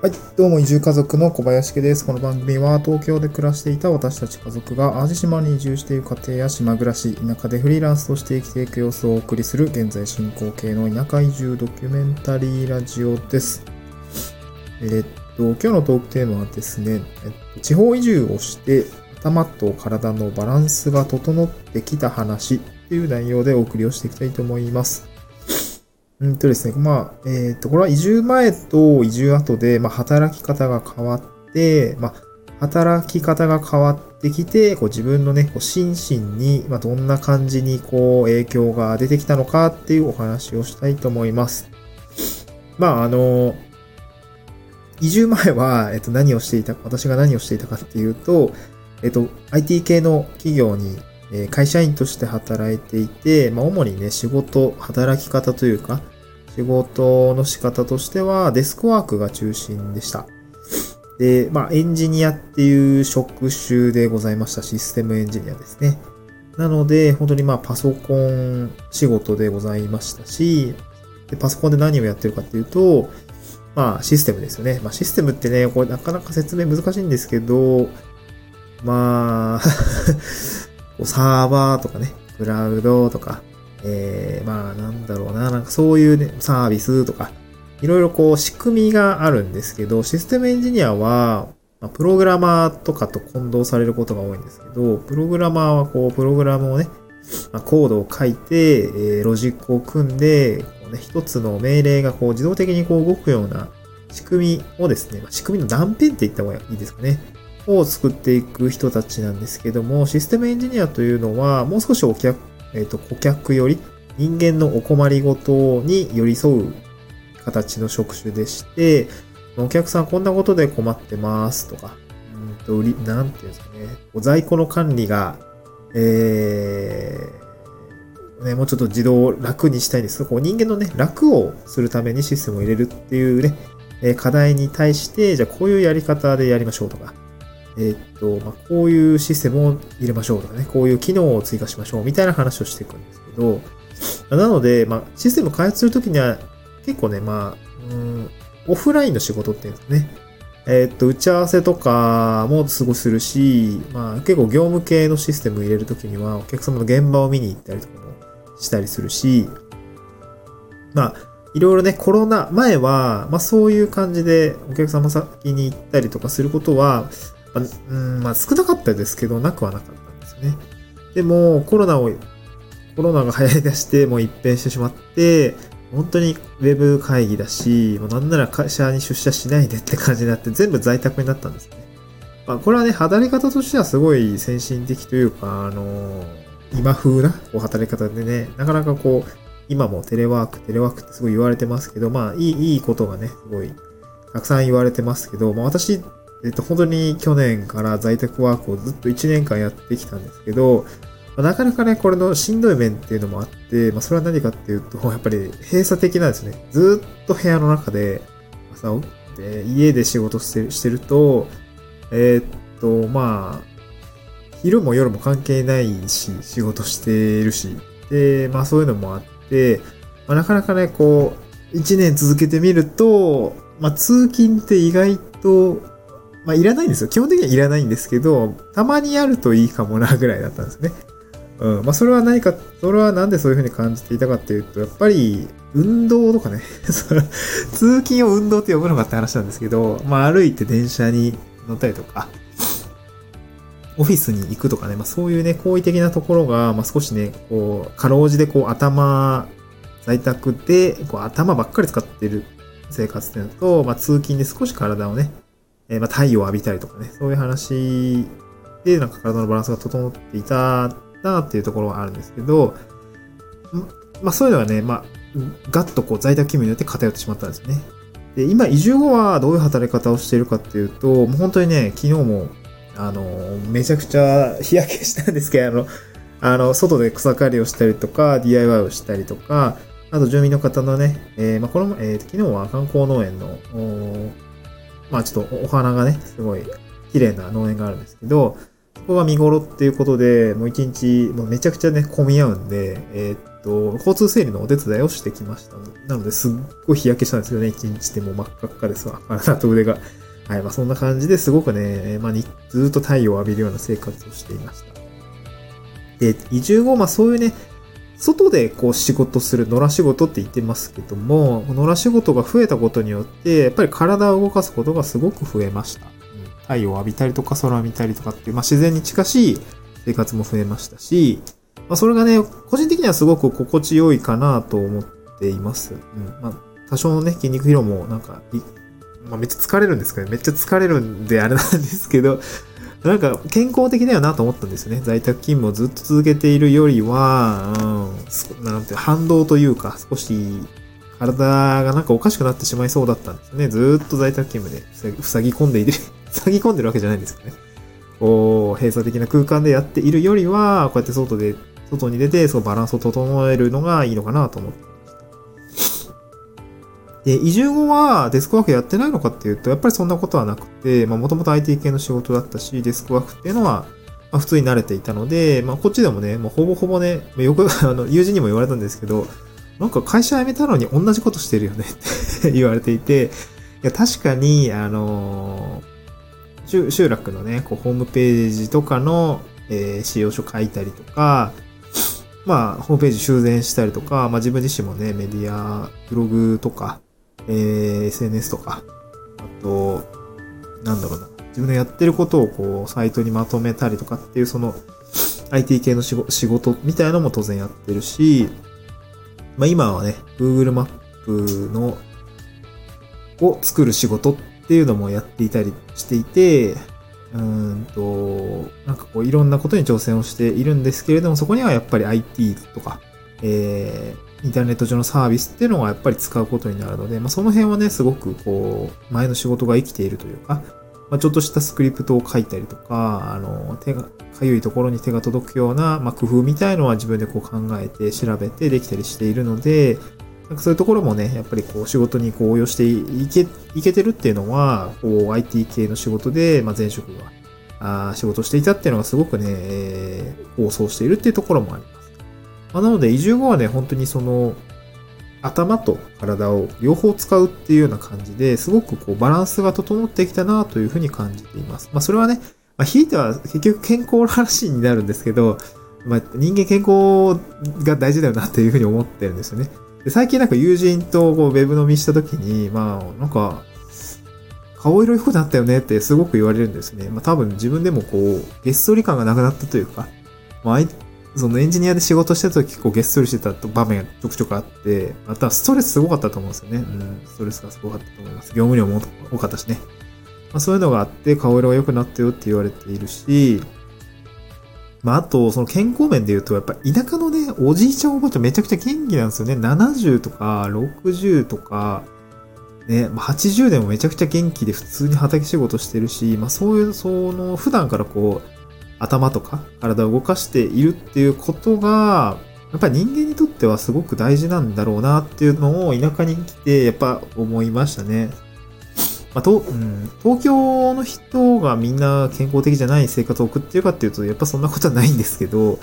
はい。どうも、移住家族の小林家です。この番組は、東京で暮らしていた私たち家族が、淡路島に移住している家庭や島暮らし、田舎でフリーランスとして生きていく様子をお送りする、現在進行形の田舎移住ドキュメンタリーラジオです。えっと、今日のトークテーマはですね、えっと、地方移住をして、頭と体のバランスが整ってきた話っていう内容でお送りをしていきたいと思います。うんとですね、まあ、えっ、と、これは移住前と移住後で、まあ、働き方が変わって、まあ、働き方が変わってきて、こう自分のね、こう心身に、まあ、どんな感じにこう影響が出てきたのかっていうお話をしたいと思います。まあ、あの、移住前は、えっと、何をしていた、私が何をしていたかっていうと、えっと、IT 系の企業にえ会社員として働いていて、まあ、主にね、仕事、働き方というか、仕事の仕方としては、デスクワークが中心でした。で、まあ、エンジニアっていう職種でございました。システムエンジニアですね。なので、本当にまあ、パソコン仕事でございましたし、でパソコンで何をやってるかっていうと、まあ、システムですよね。まあ、システムってね、これなかなか説明難しいんですけど、まあ、サーバーとかね、クラウドとか、えー、まあなんだろうな、なんかそういうね、サービスとか、いろいろこう仕組みがあるんですけど、システムエンジニアは、ま、プログラマーとかと混同されることが多いんですけど、プログラマーはこう、プログラムをね、ま、コードを書いて、えーロジックを組んで、こうね、一つの命令がこう自動的にこう動くような仕組みをですね、ま仕組みの断片って言った方がいいですかね。を作っていく人たちなんですけども、システムエンジニアというのは、もう少しお客、えっ、と、顧客より人間のお困りごとに寄り添う形の職種でして、お客さんこんなことで困ってますとか、うんと、売り、なんていうんですかね、こう在庫の管理が、えー、ね、もうちょっと自動楽にしたいんです。こう人間のね、楽をするためにシステムを入れるっていうね、え課題に対して、じゃあこういうやり方でやりましょうとか、えっと、まあ、こういうシステムを入れましょうとかね、こういう機能を追加しましょうみたいな話をしていくんですけど、なので、まあ、システム開発するときには、結構ね、まあ、うん、オフラインの仕事っていうんですかね。えっと、打ち合わせとかもすごいするし、まあ、結構業務系のシステム入れるときには、お客様の現場を見に行ったりとかもしたりするし、まあ、いろいろね、コロナ前は、まあそういう感じでお客様先に行ったりとかすることは、まあうん、まあ少なかったですけど、なくはなかったんですよね。でも、コロナを、コロナが流行り出して、もう一変してしまって、本当にウェブ会議だし、もうなんなら会社に出社しないでって感じになって、全部在宅になったんですね。まあ、これはね、働き方としてはすごい先進的というか、あの今風なこう働き方でね、なかなかこう、今もテレワーク、テレワークってすごい言われてますけど、まあ、いい、いいことがね、すごい、たくさん言われてますけど、まあ私、えっと、本当に去年から在宅ワークをずっと1年間やってきたんですけど、まあなかなかね、これのしんどい面っていうのもあって、まあそれは何かっていうと、やっぱり閉鎖的なんですね。ずっと部屋の中で、朝起きて、家で仕事してるしてると、えーっと、まあ、昼も夜も関係ないし、仕事してるし、で、まあそういうのもあって、まあ、なかなかね、こう、一年続けてみると、まあ通勤って意外と、まあいらないんですよ。基本的にはいらないんですけど、たまにやるといいかもなぐらいだったんですね。うん。まあそれは何か、それはなんでそういうふうに感じていたかっていうと、やっぱり、運動とかね、通勤を運動って呼ぶのかって話なんですけど、まあ歩いて電車に乗ったりとか、オフィスに行くとかね、まあそういうね、好意的なところが、まあ少しね、こう、かろうじてこう頭、在宅で、こう頭ばっかり使ってる生活っていうのと、まあ通勤で少し体をね、えーまあ太陽を浴びたりとかね、そういう話で、なんか体のバランスが整っていたなっていうところがあるんですけど、まあそういうのはね、まあ、ガッとこう在宅勤務によって偏ってしまったんですよね。で、今移住後はどういう働き方をしているかっていうと、もう本当にね、昨日も、あの、めちゃくちゃ日焼けしたんですけど、あの、あの、外で草刈りをしたりとか、DIY をしたりとか、あと住民の方のね、えーまあ、この、えー昨日は観光農園の、まあちょっとお花がね、すごい綺麗な農園があるんですけど、そこが見頃っていうことで、もう一日、もうめちゃくちゃね、混み合うんで、えー、っと、交通整理のお手伝いをしてきました。なので、すっごい日焼けしたんですよね。一日でも真っ赤っかですわ。体と腕が。はい、まあそんな感じですごくね、まあずっと太陽を浴びるような生活をしていました。で、移住後、まあそういうね、外でこう仕事する野良仕事って言ってますけども、野良仕事が増えたことによって、やっぱり体を動かすことがすごく増えました。太陽を浴びたりとか空を見たりとかっていう、まあ、自然に近しい生活も増えましたし、まあ、それがね、個人的にはすごく心地よいかなと思っています。うん。まあ、多少のね、筋肉疲労もなんか、まあ、めっちゃ疲れるんですけど、めっちゃ疲れるんであれなんですけど、なんか健康的だよなと思ったんですよね。在宅勤務をずっと続けているよりは、うん、なんて反動というか、少し体がなんかおかしくなってしまいそうだったんですね。ずっと在宅勤務で塞ぎ込んでいる、塞ぎ込んでるわけじゃないんですけどね。こう、閉鎖的な空間でやっているよりは、こうやって外で、外に出て、そうバランスを整えるのがいいのかなと思ってで、移住後はデスクワークやってないのかっていうと、やっぱりそんなことはなくて、まあもともと IT 系の仕事だったし、デスクワークっていうのは、まあ普通に慣れていたので、まあこっちでもね、もうほぼほぼね、よく、あの、友人にも言われたんですけど、なんか会社辞めたのに同じことしてるよねって 言われていて、いや、確かに、あのー、集落のね、こう、ホームページとかの、えー、使用書書いたりとか、まあ、ホームページ修繕したりとか、まあ自分自身もね、メディア、ブログとか、えー、SNS とか、あと、なんだろうな、自分のやってることをこう、サイトにまとめたりとかっていう、その、IT 系の仕事みたいなのも当然やってるし、まあ今はね、Google マップの、を作る仕事っていうのもやっていたりしていて、うんと、なんかこういろんなことに挑戦をしているんですけれども、そこにはやっぱり IT とか、えー、インターネット上のサービスっていうのがやっぱり使うことになるので、まあ、その辺はね、すごくこう、前の仕事が生きているというか、まあ、ちょっとしたスクリプトを書いたりとか、あの、手が、かゆいところに手が届くような、まあ、工夫みたいのは自分でこう考えて調べてできたりしているので、なんかそういうところもね、やっぱりこう仕事にこう応用していけ、いけてるっていうのは、こう IT 系の仕事で、まあ、前職が、あ仕事していたっていうのがすごくね、えー、構想しているっていうところもあります。まあ、なので移住後はね、本当にその、頭と体を両方使うっていうような感じですごくこうバランスが整ってきたなというふうに感じています。まあそれはね、まあ、ひいては結局健康の話になるんですけど、まあ人間健康が大事だよなというふうに思ってるんですよね。で最近なんか友人とこうウェブ飲みした時に、まあなんか、顔色良くなったよねってすごく言われるんですね。まあ多分自分でもこう、げっそり感がなくなったというか、まあそのエンジニアで仕事してた時結構げっそりしてた場面がちょくちょくあって、またストレスすごかったと思うんですよね。うん、ストレスがすごかったと思います。業務量も多かったしね。まあ、そういうのがあって、顔色が良くなったよって言われているし、まあ、あと、その健康面で言うと、やっぱ田舎のね、おじいちゃんおばあちゃんめちゃくちゃ元気なんですよね。70とか60とか、ね、まあ、80でもめちゃくちゃ元気で普通に畑仕事してるし、まあそういう、その、普段からこう、頭とか体を動かしているっていうことが、やっぱり人間にとってはすごく大事なんだろうなっていうのを田舎に来てやっぱ思いましたね。まあとうん、東京の人がみんな健康的じゃない生活を送ってるかっていうと、やっぱそんなことはないんですけど、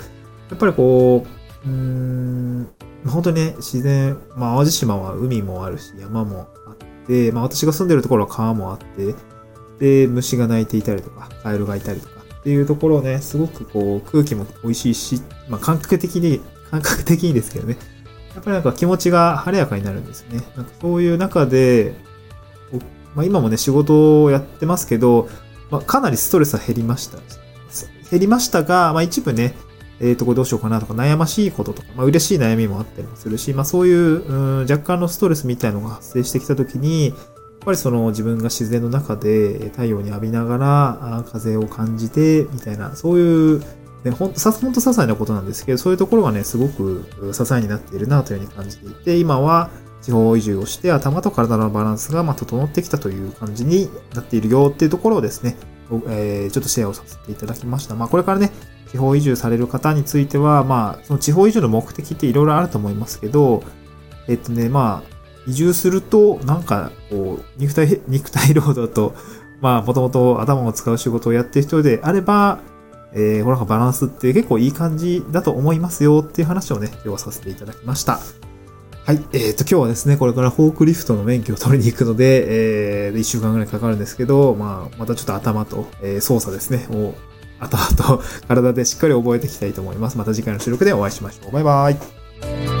やっぱりこう、うーん、本当にね、自然、まあ淡路島は海もあるし、山もあって、まあ私が住んでるところは川もあって、で、虫が鳴いていたりとか、カエルがいたりとか、っていうところをね、すごくこう空気も美味しいし、まあ感覚的に、感覚的にですけどね、やっぱりなんか気持ちが晴れやかになるんですよね。なんかそういう中で、まあ今もね、仕事をやってますけど、まあかなりストレスは減りました。減りましたが、まあ一部ね、えっ、ー、と、これどうしようかなとか、悩ましいこととか、まあ嬉しい悩みもあったりもするし、まあそういう、うん、若干のストレスみたいのが発生してきたときに、ぱりその自分が自然の中で太陽に浴びながら風を感じてみたいな、そういう、ね、ほんと、ほんと些細なことなんですけど、そういうところがね、すごく支えになっているなというふうに感じていて、今は地方移住をして頭と体のバランスがま整ってきたという感じになっているよっていうところをですね、えー、ちょっとシェアをさせていただきました。まあこれからね、地方移住される方については、まあその地方移住の目的っていろいろあると思いますけど、えっとね、まあ移住すると、なんか、こう、肉体、肉体労働と、まあ、もともと頭を使う仕事をやっている人であれば、えー、これなんかバランスって結構いい感じだと思いますよっていう話をね、今日はさせていただきました。はい。えっ、ー、と、今日はですね、これからフォークリフトの免許を取りに行くので、えー、1週間ぐらいかかるんですけど、まあ、またちょっと頭と、えー、操作ですね、を、頭と 体でしっかり覚えていきたいと思います。また次回の収録でお会いしましょう。バイバイ。